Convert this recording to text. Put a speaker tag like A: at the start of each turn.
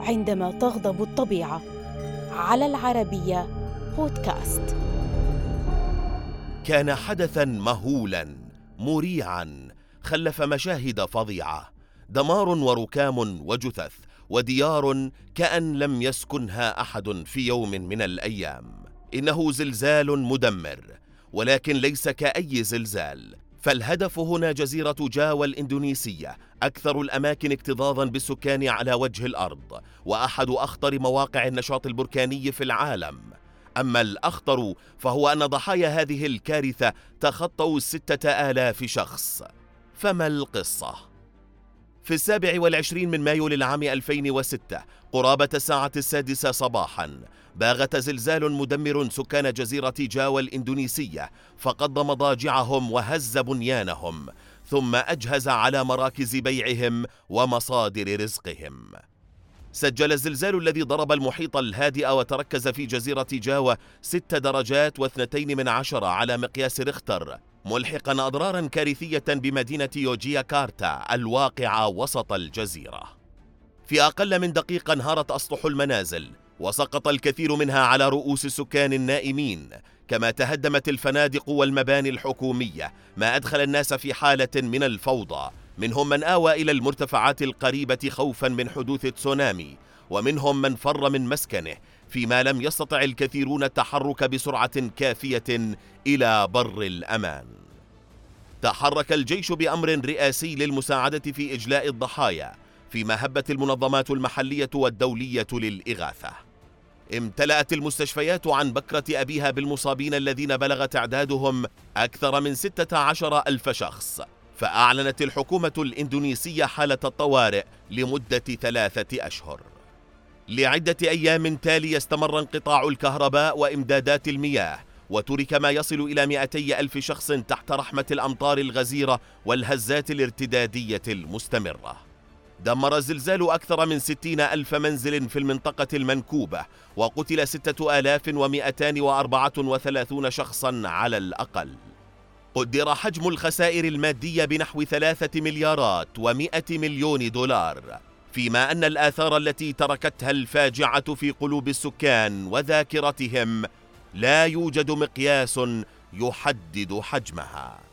A: عندما تغضب الطبيعة. على العربية بودكاست.
B: كان حدثا مهولا مريعا خلف مشاهد فظيعة. دمار وركام وجثث وديار كأن لم يسكنها أحد في يوم من الأيام. إنه زلزال مدمر ولكن ليس كأي زلزال. فالهدف هنا جزيرة جاوا الإندونيسية أكثر الأماكن اكتظاظا بالسكان على وجه الأرض وأحد أخطر مواقع النشاط البركاني في العالم أما الأخطر فهو أن ضحايا هذه الكارثة تخطوا الستة آلاف شخص فما القصة؟ في السابع والعشرين من مايو للعام 2006 قرابة الساعة السادسة صباحا. باغت زلزال مدمر سكان جزيرة جاوا الإندونيسية فقد مضاجعهم وهز بنيانهم ثم أجهز على مراكز بيعهم ومصادر رزقهم. سجل الزلزال الذي ضرب المحيط الهادئ وتركز في جزيرة جاوا ست درجات واثنتين من عشرة على مقياس ريختر. ملحقا أضرارا كارثية بمدينة يوجياكارتا الواقعة وسط الجزيرة. في أقل من دقيقة انهارت أسطح المنازل وسقط الكثير منها على رؤوس السكان النائمين. كما تهدمت الفنادق والمباني الحكومية ما أدخل الناس في حالة من الفوضى. منهم من آوى إلى المرتفعات القريبة خوفا من حدوث تسونامي ومنهم من فر من مسكنه فيما لم يستطع الكثيرون التحرك بسرعة كافية إلى بر الأمان. تحرك الجيش بأمر رئاسي للمساعدة في إجلاء الضحايا فيما هبت المنظمات المحلية والدولية للإغاثة. امتلأت المستشفيات عن بكرة أبيها بالمصابين الذين بلغ تعدادهم أكثر من 16 ألف شخص فأعلنت الحكومة الإندونيسية حالة الطوارئ لمدة ثلاثة أشهر. لعدة أيام تالية استمر انقطاع الكهرباء وإمدادات المياه وترك ما يصل إلى 200 ألف شخص تحت رحمة الأمطار الغزيرة والهزات الارتدادية المستمرة. دمر الزلزال أكثر من 60 ألف منزل في المنطقة المنكوبة وقتل 6234 شخصا على الأقل. قدر حجم الخسائر المادية بنحو ثلاثة مليارات ومئة مليون دولار. فيما أن الآثار التي تركتها الفاجعة في قلوب السكان وذاكرتهم لا يوجد مقياس يحدد حجمها.